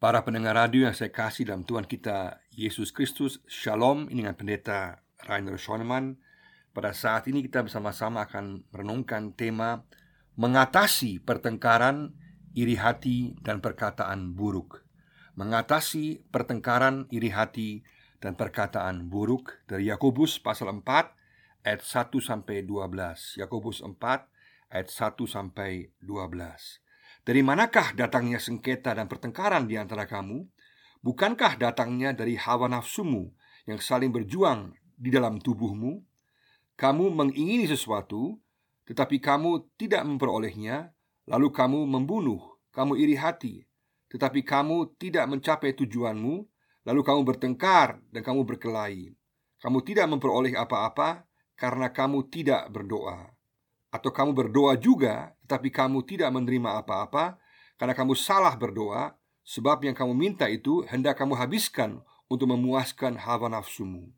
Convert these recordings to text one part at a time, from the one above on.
Para pendengar radio yang saya kasih dalam Tuhan kita Yesus Kristus Shalom Ini dengan pendeta Rainer Schoenemann. Pada saat ini kita bersama-sama akan merenungkan tema Mengatasi pertengkaran, iri hati, dan perkataan buruk. Mengatasi pertengkaran, iri hati, dan perkataan buruk Dari Yakobus pasal 4 ayat 1 sampai 12 Yakobus 4 ayat 1 sampai 12 dari manakah datangnya sengketa dan pertengkaran di antara kamu? Bukankah datangnya dari hawa nafsumu yang saling berjuang di dalam tubuhmu? Kamu mengingini sesuatu, tetapi kamu tidak memperolehnya, lalu kamu membunuh, kamu iri hati, tetapi kamu tidak mencapai tujuanmu, lalu kamu bertengkar dan kamu berkelahi. Kamu tidak memperoleh apa-apa karena kamu tidak berdoa atau kamu berdoa juga, tetapi kamu tidak menerima apa-apa karena kamu salah berdoa, sebab yang kamu minta itu hendak kamu habiskan untuk memuaskan hawa nafsumu.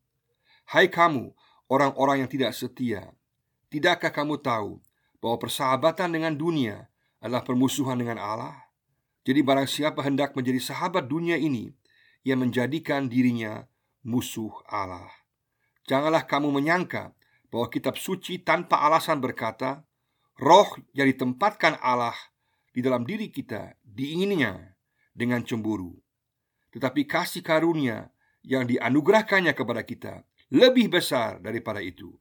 Hai kamu, orang-orang yang tidak setia, tidakkah kamu tahu bahwa persahabatan dengan dunia adalah permusuhan dengan Allah? Jadi, barang siapa hendak menjadi sahabat dunia ini, ia menjadikan dirinya musuh Allah. Janganlah kamu menyangka bahwa kitab suci tanpa alasan berkata, roh yang ditempatkan Allah di dalam diri kita diingininya dengan cemburu. Tetapi kasih karunia yang dianugerahkannya kepada kita lebih besar daripada itu.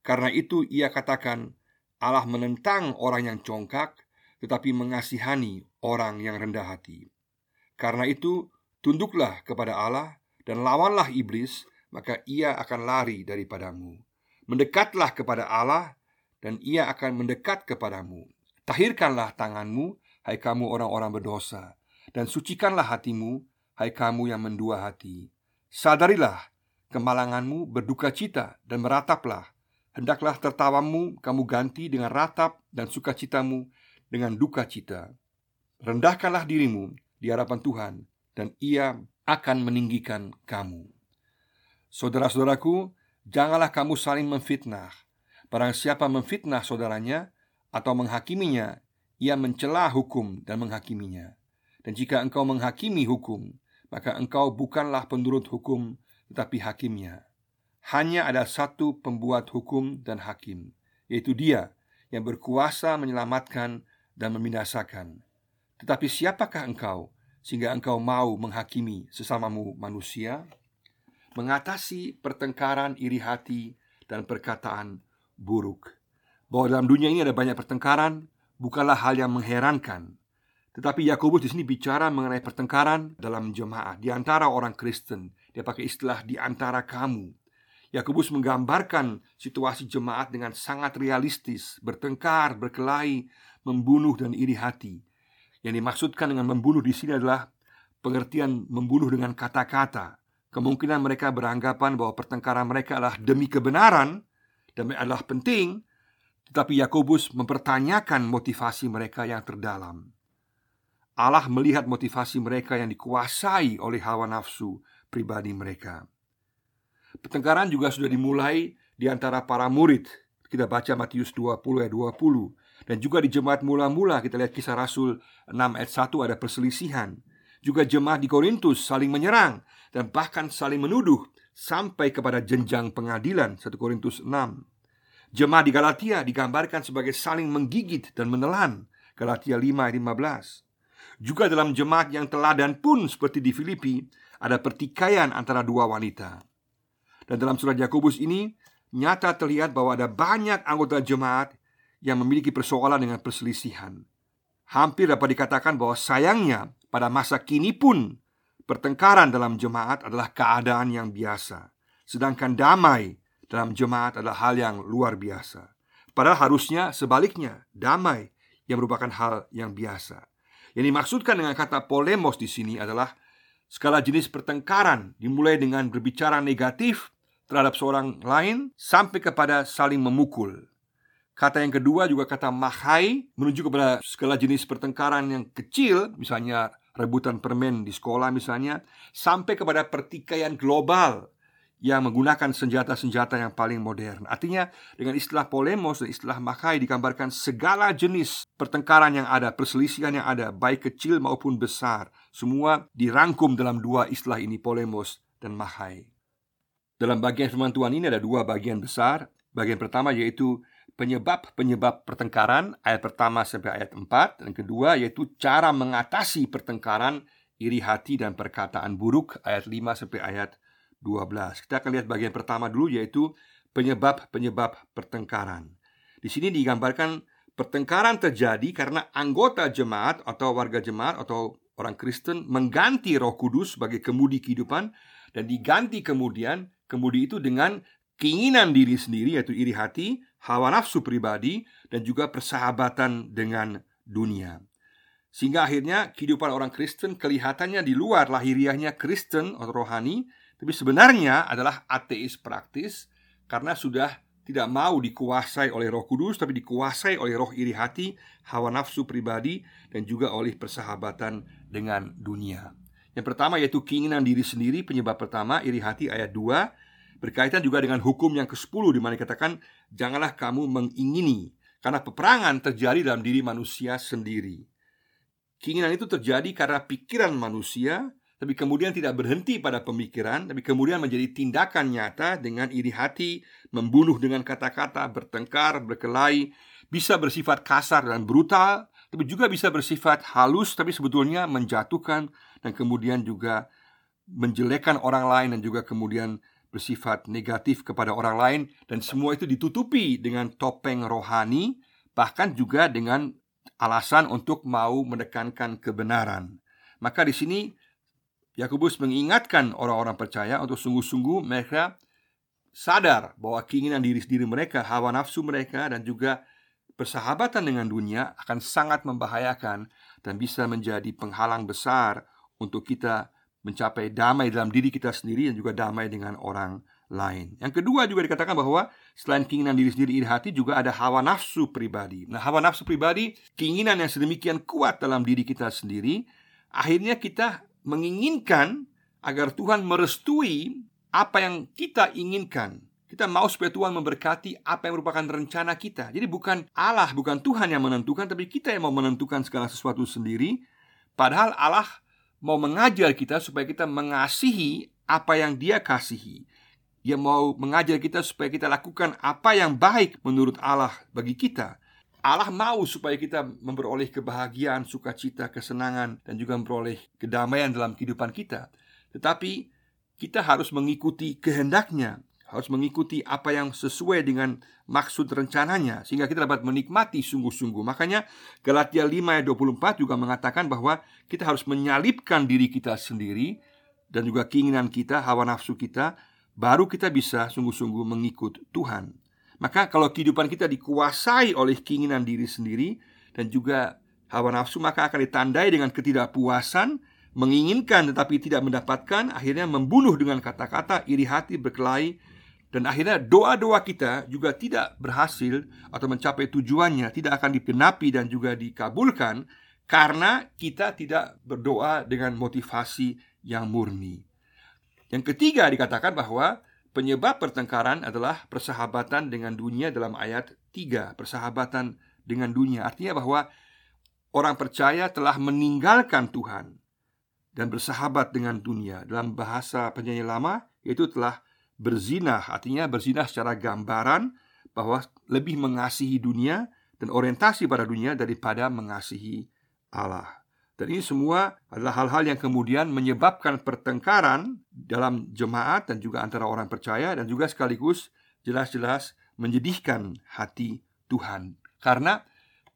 Karena itu ia katakan Allah menentang orang yang congkak tetapi mengasihani orang yang rendah hati. Karena itu tunduklah kepada Allah dan lawanlah iblis, maka ia akan lari daripadamu. Mendekatlah kepada Allah dan ia akan mendekat kepadamu. Tahirkanlah tanganmu, hai kamu orang-orang berdosa, dan sucikanlah hatimu, hai kamu yang mendua hati. Sadarilah kemalanganmu berduka cita dan merataplah. Hendaklah tertawamu kamu ganti dengan ratap dan sukacitamu dengan duka cita. Rendahkanlah dirimu di hadapan Tuhan dan ia akan meninggikan kamu. Saudara-saudaraku, Janganlah kamu saling memfitnah. Barang siapa memfitnah saudaranya atau menghakiminya, ia mencela hukum dan menghakiminya. Dan jika engkau menghakimi hukum, maka engkau bukanlah penurut hukum, tetapi hakimnya. Hanya ada satu pembuat hukum dan hakim, yaitu Dia yang berkuasa menyelamatkan dan membinasakan. Tetapi siapakah engkau sehingga engkau mau menghakimi sesamamu manusia? mengatasi pertengkaran iri hati dan perkataan buruk. Bahwa dalam dunia ini ada banyak pertengkaran bukanlah hal yang mengherankan. Tetapi Yakobus di sini bicara mengenai pertengkaran dalam jemaah di antara orang Kristen. Dia pakai istilah di antara kamu. Yakobus menggambarkan situasi jemaat dengan sangat realistis, bertengkar, berkelahi, membunuh dan iri hati. Yang dimaksudkan dengan membunuh di sini adalah pengertian membunuh dengan kata-kata, Kemungkinan mereka beranggapan bahwa pertengkaran mereka adalah demi kebenaran dan adalah penting, tetapi Yakobus mempertanyakan motivasi mereka yang terdalam. Allah melihat motivasi mereka yang dikuasai oleh hawa nafsu pribadi mereka. Pertengkaran juga sudah dimulai di antara para murid. Kita baca Matius 20 ayat 20 dan juga di jemaat mula-mula kita lihat kisah Rasul 6 ayat 1 ada perselisihan. Juga jemaat di Korintus saling menyerang dan bahkan saling menuduh sampai kepada jenjang pengadilan 1 Korintus 6. Jemaat di Galatia digambarkan sebagai saling menggigit dan menelan Galatia 5 ayat 15. Juga dalam jemaat yang teladan pun seperti di Filipi ada pertikaian antara dua wanita. Dan dalam surat Yakobus ini nyata terlihat bahwa ada banyak anggota jemaat yang memiliki persoalan dengan perselisihan. Hampir dapat dikatakan bahwa sayangnya pada masa kini pun Pertengkaran dalam jemaat adalah keadaan yang biasa, sedangkan damai dalam jemaat adalah hal yang luar biasa. Padahal harusnya sebaliknya, damai yang merupakan hal yang biasa. Yang dimaksudkan dengan kata polemos di sini adalah skala jenis pertengkaran dimulai dengan berbicara negatif terhadap seorang lain sampai kepada saling memukul. Kata yang kedua juga kata mahai menuju kepada skala jenis pertengkaran yang kecil, misalnya rebutan permen di sekolah misalnya, sampai kepada pertikaian global yang menggunakan senjata-senjata yang paling modern. Artinya dengan istilah polemos dan istilah makai digambarkan segala jenis pertengkaran yang ada, perselisihan yang ada, baik kecil maupun besar, semua dirangkum dalam dua istilah ini polemos dan makai. Dalam bagian firman Tuhan ini ada dua bagian besar. Bagian pertama yaitu penyebab-penyebab pertengkaran ayat pertama sampai ayat 4 dan kedua yaitu cara mengatasi pertengkaran iri hati dan perkataan buruk ayat 5 sampai ayat 12. Kita akan lihat bagian pertama dulu yaitu penyebab-penyebab pertengkaran. Di sini digambarkan pertengkaran terjadi karena anggota jemaat atau warga jemaat atau orang Kristen mengganti Roh Kudus sebagai kemudi kehidupan dan diganti kemudian kemudi itu dengan keinginan diri sendiri yaitu iri hati, hawa nafsu pribadi dan juga persahabatan dengan dunia. Sehingga akhirnya kehidupan orang Kristen kelihatannya di luar lahiriahnya Kristen atau rohani tapi sebenarnya adalah ateis praktis karena sudah tidak mau dikuasai oleh Roh Kudus tapi dikuasai oleh roh iri hati, hawa nafsu pribadi dan juga oleh persahabatan dengan dunia. Yang pertama yaitu keinginan diri sendiri, penyebab pertama iri hati ayat 2 berkaitan juga dengan hukum yang ke-10 di mana dikatakan janganlah kamu mengingini karena peperangan terjadi dalam diri manusia sendiri. Keinginan itu terjadi karena pikiran manusia tapi kemudian tidak berhenti pada pemikiran, tapi kemudian menjadi tindakan nyata dengan iri hati, membunuh dengan kata-kata, bertengkar, berkelahi, bisa bersifat kasar dan brutal, tapi juga bisa bersifat halus, tapi sebetulnya menjatuhkan dan kemudian juga menjelekkan orang lain dan juga kemudian bersifat negatif kepada orang lain dan semua itu ditutupi dengan topeng rohani bahkan juga dengan alasan untuk mau menekankan kebenaran. Maka di sini Yakobus mengingatkan orang-orang percaya untuk sungguh-sungguh mereka sadar bahwa keinginan diri sendiri mereka, hawa nafsu mereka, dan juga persahabatan dengan dunia akan sangat membahayakan dan bisa menjadi penghalang besar untuk kita mencapai damai dalam diri kita sendiri dan juga damai dengan orang lain. Yang kedua juga dikatakan bahwa selain keinginan diri sendiri iri hati juga ada hawa nafsu pribadi. Nah, hawa nafsu pribadi, keinginan yang sedemikian kuat dalam diri kita sendiri, akhirnya kita menginginkan agar Tuhan merestui apa yang kita inginkan. Kita mau supaya Tuhan memberkati apa yang merupakan rencana kita. Jadi bukan Allah, bukan Tuhan yang menentukan, tapi kita yang mau menentukan segala sesuatu sendiri. Padahal Allah mau mengajar kita supaya kita mengasihi apa yang Dia kasihi. Dia mau mengajar kita supaya kita lakukan apa yang baik menurut Allah bagi kita. Allah mau supaya kita memperoleh kebahagiaan, sukacita, kesenangan dan juga memperoleh kedamaian dalam kehidupan kita. Tetapi kita harus mengikuti kehendaknya, harus mengikuti apa yang sesuai dengan maksud rencananya sehingga kita dapat menikmati sungguh-sungguh. Makanya Galatia 5 ayat 24 juga mengatakan bahwa kita harus menyalipkan diri kita sendiri dan juga keinginan kita, hawa nafsu kita baru kita bisa sungguh-sungguh mengikut Tuhan. Maka kalau kehidupan kita dikuasai oleh keinginan diri sendiri dan juga hawa nafsu maka akan ditandai dengan ketidakpuasan, menginginkan tetapi tidak mendapatkan, akhirnya membunuh dengan kata-kata, iri hati, berkelahi dan akhirnya doa-doa kita juga tidak berhasil atau mencapai tujuannya, tidak akan dipenapi dan juga dikabulkan karena kita tidak berdoa dengan motivasi yang murni. Yang ketiga dikatakan bahwa Penyebab pertengkaran adalah persahabatan dengan dunia dalam ayat 3 Persahabatan dengan dunia. Artinya bahwa orang percaya telah meninggalkan Tuhan Dan bersahabat dengan dunia. Dalam bahasa penyanyi lama Yaitu telah berzinah Artinya berzinah secara gambaran Bahwa lebih mengasihi dunia Dan orientasi pada dunia daripada mengasihi Allah dan ini semua adalah hal-hal yang kemudian menyebabkan pertengkaran dalam jemaat dan juga antara orang percaya dan juga sekaligus jelas-jelas menyedihkan hati Tuhan. Karena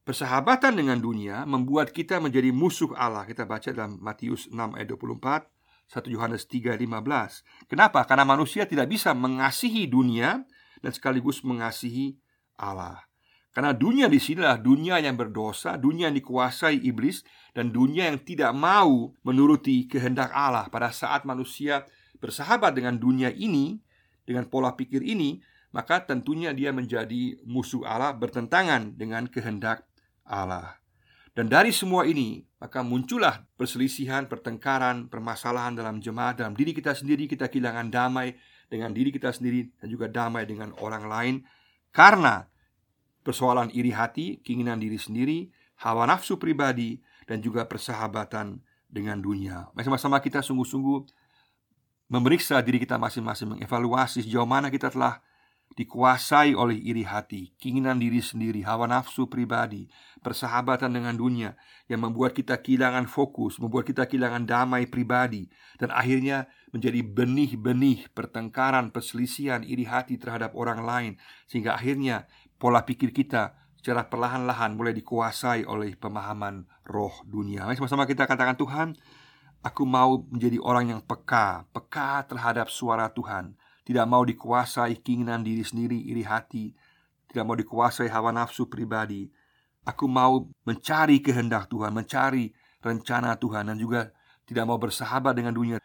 persahabatan dengan dunia membuat kita menjadi musuh Allah. Kita baca dalam Matius 6 ayat 24, 1 Yohanes 3 15. Kenapa? Karena manusia tidak bisa mengasihi dunia dan sekaligus mengasihi Allah. Karena dunia di sini adalah dunia yang berdosa, dunia yang dikuasai iblis, dan dunia yang tidak mau menuruti kehendak Allah. Pada saat manusia bersahabat dengan dunia ini, dengan pola pikir ini, maka tentunya dia menjadi musuh Allah, bertentangan dengan kehendak Allah. Dan dari semua ini, maka muncullah perselisihan, pertengkaran, permasalahan dalam jemaat, dalam diri kita sendiri, kita kehilangan damai, dengan diri kita sendiri dan juga damai dengan orang lain karena persoalan iri hati, keinginan diri sendiri, hawa nafsu pribadi dan juga persahabatan dengan dunia. Mari sama-sama kita sungguh-sungguh memeriksa diri kita masing-masing, mengevaluasi sejauh mana kita telah dikuasai oleh iri hati, keinginan diri sendiri, hawa nafsu pribadi, persahabatan dengan dunia yang membuat kita kehilangan fokus, membuat kita kehilangan damai pribadi, dan akhirnya menjadi benih-benih pertengkaran, perselisihan, iri hati terhadap orang lain, sehingga akhirnya pola pikir kita secara perlahan-lahan mulai dikuasai oleh pemahaman roh dunia. Mari sama-sama kita katakan Tuhan, aku mau menjadi orang yang peka, peka terhadap suara Tuhan tidak mau dikuasai keinginan diri sendiri, iri hati, tidak mau dikuasai hawa nafsu pribadi. Aku mau mencari kehendak Tuhan, mencari rencana Tuhan dan juga tidak mau bersahabat dengan dunia.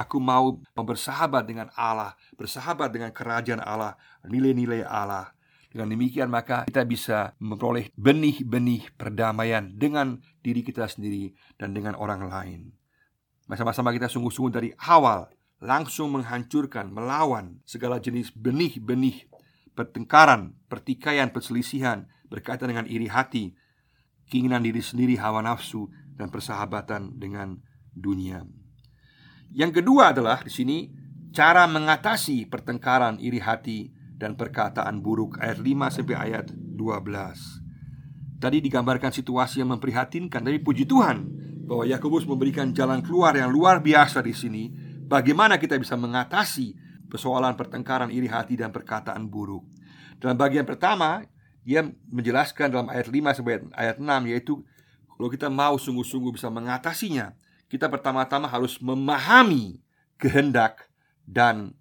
Aku mau bersahabat dengan Allah, bersahabat dengan kerajaan Allah, nilai-nilai Allah. Dengan demikian maka kita bisa memperoleh benih-benih perdamaian dengan diri kita sendiri dan dengan orang lain. Sama-sama kita sungguh-sungguh dari awal langsung menghancurkan, melawan segala jenis benih-benih pertengkaran, pertikaian, perselisihan berkaitan dengan iri hati, keinginan diri sendiri, hawa nafsu, dan persahabatan dengan dunia. Yang kedua adalah di sini cara mengatasi pertengkaran iri hati dan perkataan buruk ayat 5 sampai ayat 12. Tadi digambarkan situasi yang memprihatinkan, tapi puji Tuhan bahwa Yakobus memberikan jalan keluar yang luar biasa di sini Bagaimana kita bisa mengatasi persoalan pertengkaran iri hati dan perkataan buruk? Dalam bagian pertama, dia menjelaskan dalam ayat 5 sampai ayat 6 yaitu kalau kita mau sungguh-sungguh bisa mengatasinya, kita pertama-tama harus memahami kehendak dan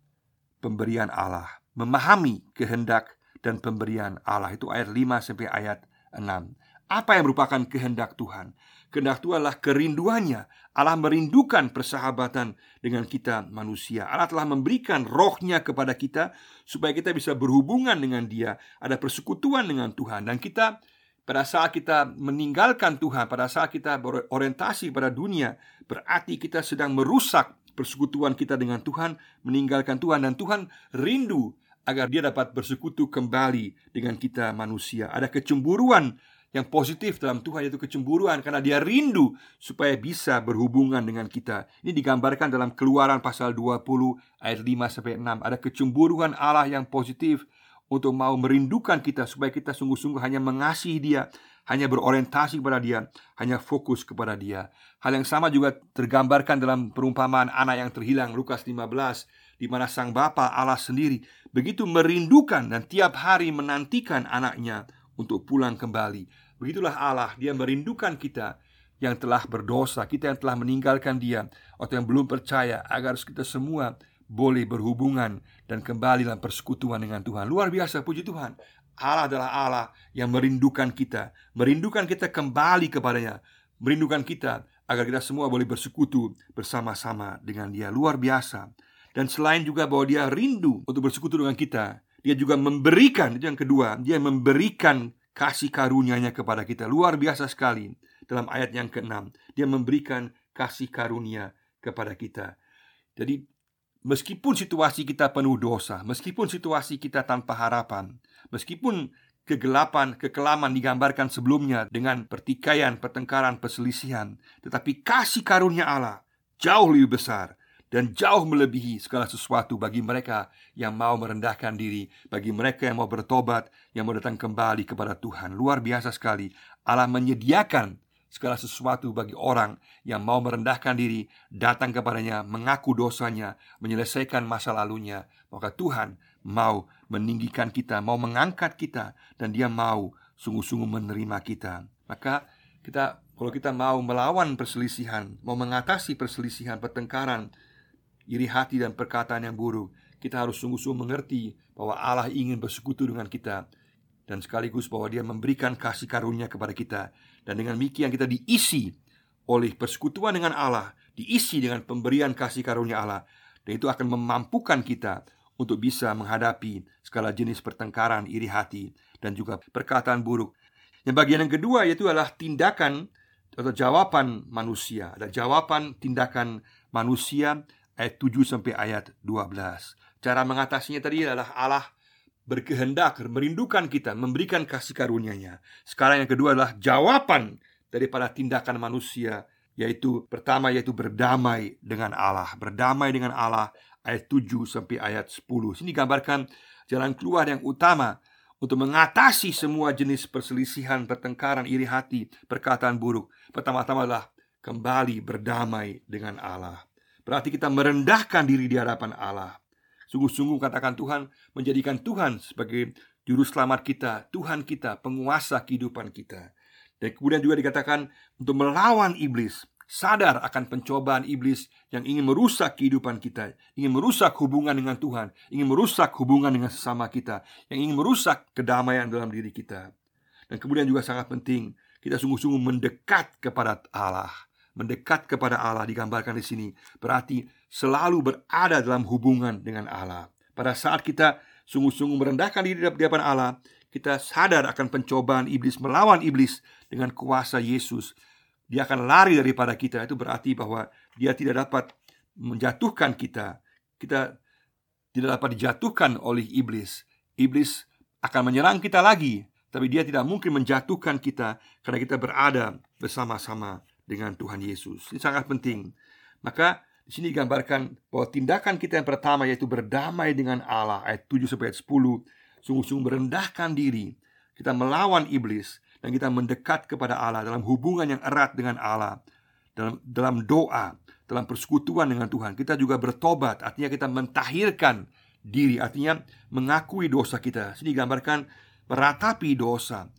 pemberian Allah. Memahami kehendak dan pemberian Allah itu ayat 5 sampai ayat 6. Apa yang merupakan kehendak Tuhan? Kehendak Tuhan adalah kerinduannya. Allah merindukan persahabatan dengan kita manusia. Allah telah memberikan rohnya kepada kita Supaya kita bisa berhubungan dengan dia. Ada persekutuan dengan Tuhan. Dan kita pada saat kita meninggalkan Tuhan Pada saat kita berorientasi pada dunia Berarti kita sedang merusak persekutuan kita dengan Tuhan Meninggalkan Tuhan. Dan Tuhan rindu agar dia dapat bersekutu kembali dengan kita manusia. Ada kecemburuan yang positif dalam Tuhan yaitu kecemburuan karena dia rindu supaya bisa berhubungan dengan kita. Ini digambarkan dalam Keluaran pasal 20 ayat 5 sampai 6. Ada kecemburuan Allah yang positif untuk mau merindukan kita supaya kita sungguh-sungguh hanya mengasihi dia, hanya berorientasi kepada dia, hanya fokus kepada dia. Hal yang sama juga tergambarkan dalam perumpamaan anak yang terhilang Lukas 15 di mana sang bapa Allah sendiri begitu merindukan dan tiap hari menantikan anaknya untuk pulang kembali. Begitulah Allah, Dia merindukan kita yang telah berdosa, kita yang telah meninggalkan Dia, atau yang belum percaya, agar kita semua boleh berhubungan dan kembali dalam persekutuan dengan Tuhan. Luar biasa, puji Tuhan. Allah adalah Allah yang merindukan kita, merindukan kita kembali kepadanya, merindukan kita agar kita semua boleh bersekutu bersama-sama dengan Dia. Luar biasa. Dan selain juga bahwa Dia rindu untuk bersekutu dengan kita, dia juga memberikan, itu yang kedua Dia memberikan kasih karunia-Nya kepada kita. Luar biasa sekali. Dalam ayat yang keenam Dia memberikan kasih karunia kepada kita. Jadi meskipun situasi kita penuh dosa Meskipun situasi kita tanpa harapan Meskipun kegelapan, kekelaman digambarkan sebelumnya Dengan pertikaian, pertengkaran, perselisihan Tetapi kasih karunia Allah jauh lebih besar dan jauh melebihi segala sesuatu bagi mereka yang mau merendahkan diri, bagi mereka yang mau bertobat, yang mau datang kembali kepada Tuhan. Luar biasa sekali. Allah menyediakan segala sesuatu bagi orang yang mau merendahkan diri, datang kepadanya, mengaku dosanya, menyelesaikan masa lalunya. Maka Tuhan mau meninggikan kita, mau mengangkat kita, dan Dia mau sungguh-sungguh menerima kita. Maka kita kalau kita mau melawan perselisihan, mau mengatasi perselisihan, pertengkaran, iri hati dan perkataan yang buruk. Kita harus sungguh-sungguh mengerti bahwa Allah ingin bersekutu dengan kita dan sekaligus bahwa Dia memberikan kasih karunia kepada kita dan dengan demikian kita diisi oleh persekutuan dengan Allah, diisi dengan pemberian kasih karunia Allah dan itu akan memampukan kita untuk bisa menghadapi segala jenis pertengkaran, iri hati dan juga perkataan buruk. Yang bagian yang kedua yaitu adalah tindakan atau jawaban manusia. Ada jawaban tindakan manusia ayat 7 sampai ayat 12. Cara mengatasinya tadi adalah Allah berkehendak merindukan kita, memberikan kasih karunia-Nya. Sekarang yang kedua adalah jawaban daripada tindakan manusia yaitu pertama yaitu berdamai dengan Allah. Berdamai dengan Allah ayat 7 sampai ayat 10. Sini gambarkan jalan keluar yang utama untuk mengatasi semua jenis perselisihan, pertengkaran, iri hati, perkataan buruk. Pertama-tama adalah kembali berdamai dengan Allah. Berarti kita merendahkan diri di hadapan Allah. Sungguh-sungguh katakan Tuhan menjadikan Tuhan sebagai juru selamat kita, Tuhan kita, penguasa kehidupan kita. Dan kemudian juga dikatakan untuk melawan iblis, sadar akan pencobaan iblis yang ingin merusak kehidupan kita, ingin merusak hubungan dengan Tuhan, ingin merusak hubungan dengan sesama kita, yang ingin merusak kedamaian dalam diri kita. Dan kemudian juga sangat penting kita sungguh-sungguh mendekat kepada Allah. Mendekat kepada Allah digambarkan di sini berarti selalu berada dalam hubungan dengan Allah. Pada saat kita sungguh-sungguh merendahkan diri di hadapan Allah, kita sadar akan pencobaan iblis melawan iblis dengan kuasa Yesus. Dia akan lari daripada kita. Itu berarti bahwa dia tidak dapat menjatuhkan kita. Kita tidak dapat dijatuhkan oleh iblis. Iblis akan menyerang kita lagi, tapi dia tidak mungkin menjatuhkan kita karena kita berada bersama-sama dengan Tuhan Yesus. Ini sangat penting. Maka di sini digambarkan bahwa tindakan kita yang pertama yaitu berdamai dengan Allah ayat 7 sampai ayat 10 sungguh-sungguh merendahkan diri. Kita melawan iblis dan kita mendekat kepada Allah dalam hubungan yang erat dengan Allah. Dalam dalam doa, dalam persekutuan dengan Tuhan. Kita juga bertobat, artinya kita mentahirkan diri, artinya mengakui dosa kita. Sini digambarkan meratapi dosa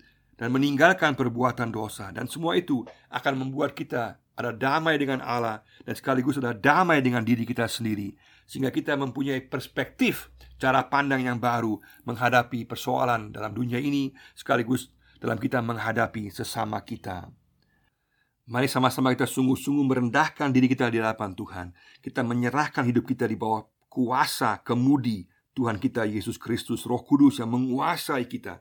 dan meninggalkan perbuatan dosa dan semua itu akan membuat kita ada damai dengan Allah dan sekaligus ada damai dengan diri kita sendiri sehingga kita mempunyai perspektif cara pandang yang baru menghadapi persoalan dalam dunia ini sekaligus dalam kita menghadapi sesama kita. Mari sama-sama kita sungguh-sungguh merendahkan diri kita di hadapan Tuhan. Kita menyerahkan hidup kita di bawah kuasa kemudi Tuhan kita Yesus Kristus, Roh Kudus yang menguasai kita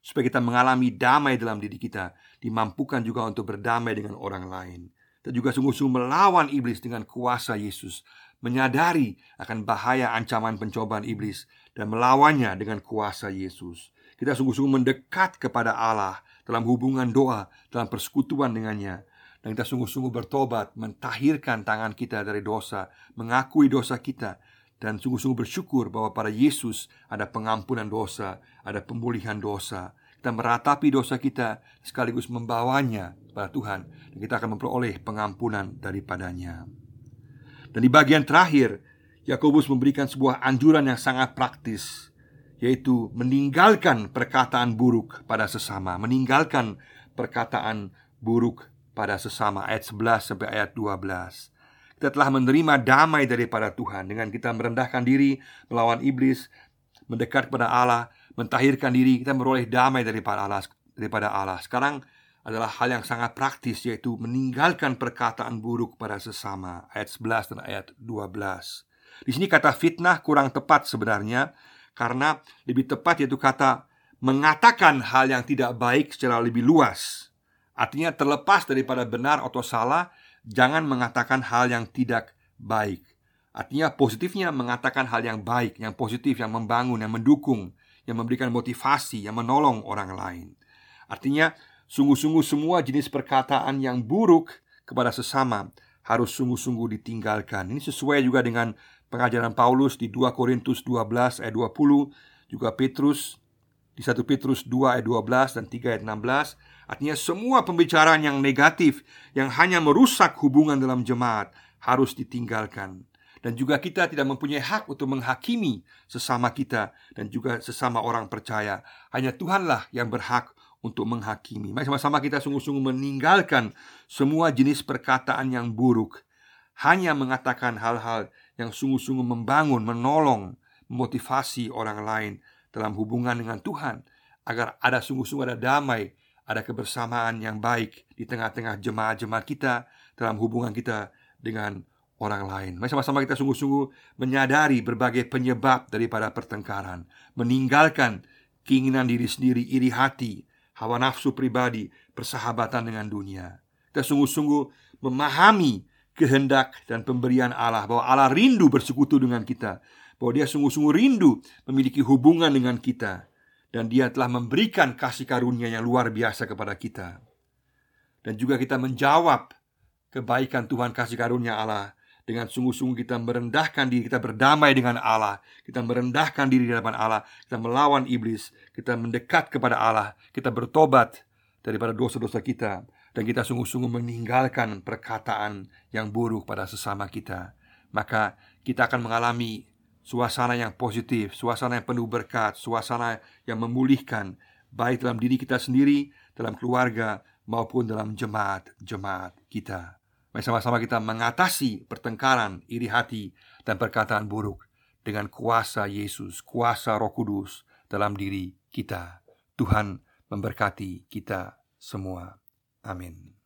supaya kita mengalami damai dalam diri kita, dimampukan juga untuk berdamai dengan orang lain dan juga sungguh-sungguh melawan iblis dengan kuasa Yesus, menyadari akan bahaya ancaman pencobaan iblis dan melawannya dengan kuasa Yesus. Kita sungguh-sungguh mendekat kepada Allah dalam hubungan doa, dalam persekutuan dengannya. Dan kita sungguh-sungguh bertobat, mentahirkan tangan kita dari dosa, mengakui dosa kita, dan sungguh-sungguh bersyukur bahwa pada Yesus ada pengampunan dosa, ada pemulihan dosa, kita meratapi dosa kita sekaligus membawanya kepada Tuhan dan kita akan memperoleh pengampunan daripadanya. Dan di bagian terakhir, Yakobus memberikan sebuah anjuran yang sangat praktis, yaitu meninggalkan perkataan buruk pada sesama, meninggalkan perkataan buruk pada sesama ayat 11 sampai ayat 12. Kita telah menerima damai daripada Tuhan dengan kita merendahkan diri melawan iblis, mendekat kepada Allah mentahirkan diri, kita meroleh damai daripada Allah. Daripada Allah. Sekarang adalah hal yang sangat praktis yaitu meninggalkan perkataan buruk pada sesama ayat 11 dan ayat 12. Di sini kata fitnah kurang tepat sebenarnya karena lebih tepat yaitu kata mengatakan hal yang tidak baik secara lebih luas. Artinya terlepas daripada benar atau salah, jangan mengatakan hal yang tidak baik. Artinya positifnya mengatakan hal yang baik, yang positif, yang membangun, yang mendukung, yang memberikan motivasi, yang menolong orang lain. Artinya, sungguh-sungguh semua jenis perkataan yang buruk kepada sesama harus sungguh-sungguh ditinggalkan. Ini sesuai juga dengan pengajaran Paulus di 2 Korintus 12 ayat 20, juga Petrus di 1 Petrus 2 ayat 12 dan 3 ayat 16. Artinya semua pembicaraan yang negatif yang hanya merusak hubungan dalam jemaat harus ditinggalkan dan juga kita tidak mempunyai hak untuk menghakimi sesama kita dan juga sesama orang percaya. Hanya Tuhanlah yang berhak untuk menghakimi. Mari sama-sama kita sungguh-sungguh meninggalkan semua jenis perkataan yang buruk. Hanya mengatakan hal-hal yang sungguh-sungguh membangun, menolong, memotivasi orang lain dalam hubungan dengan Tuhan agar ada sungguh-sungguh ada damai, ada kebersamaan yang baik di tengah-tengah jemaat-jemaat kita dalam hubungan kita dengan orang lain. Mari sama-sama kita sungguh-sungguh menyadari berbagai penyebab daripada pertengkaran, meninggalkan keinginan diri sendiri, iri hati, hawa nafsu pribadi, persahabatan dengan dunia. Kita sungguh-sungguh memahami kehendak dan pemberian Allah bahwa Allah rindu bersekutu dengan kita, bahwa Dia sungguh-sungguh rindu memiliki hubungan dengan kita, dan Dia telah memberikan kasih karunia yang luar biasa kepada kita. Dan juga kita menjawab kebaikan Tuhan kasih karunia Allah. Dengan sungguh-sungguh kita merendahkan diri, kita berdamai dengan Allah, kita merendahkan diri di hadapan Allah, kita melawan iblis, kita mendekat kepada Allah, kita bertobat daripada dosa-dosa kita, dan kita sungguh-sungguh meninggalkan perkataan yang buruk pada sesama kita. Maka kita akan mengalami suasana yang positif, suasana yang penuh berkat, suasana yang memulihkan, baik dalam diri kita sendiri, dalam keluarga, maupun dalam jemaat-jemaat kita. Mari sama-sama kita mengatasi pertengkaran, iri hati, dan perkataan buruk dengan kuasa Yesus, kuasa Roh Kudus dalam diri kita. Tuhan memberkati kita semua. Amin.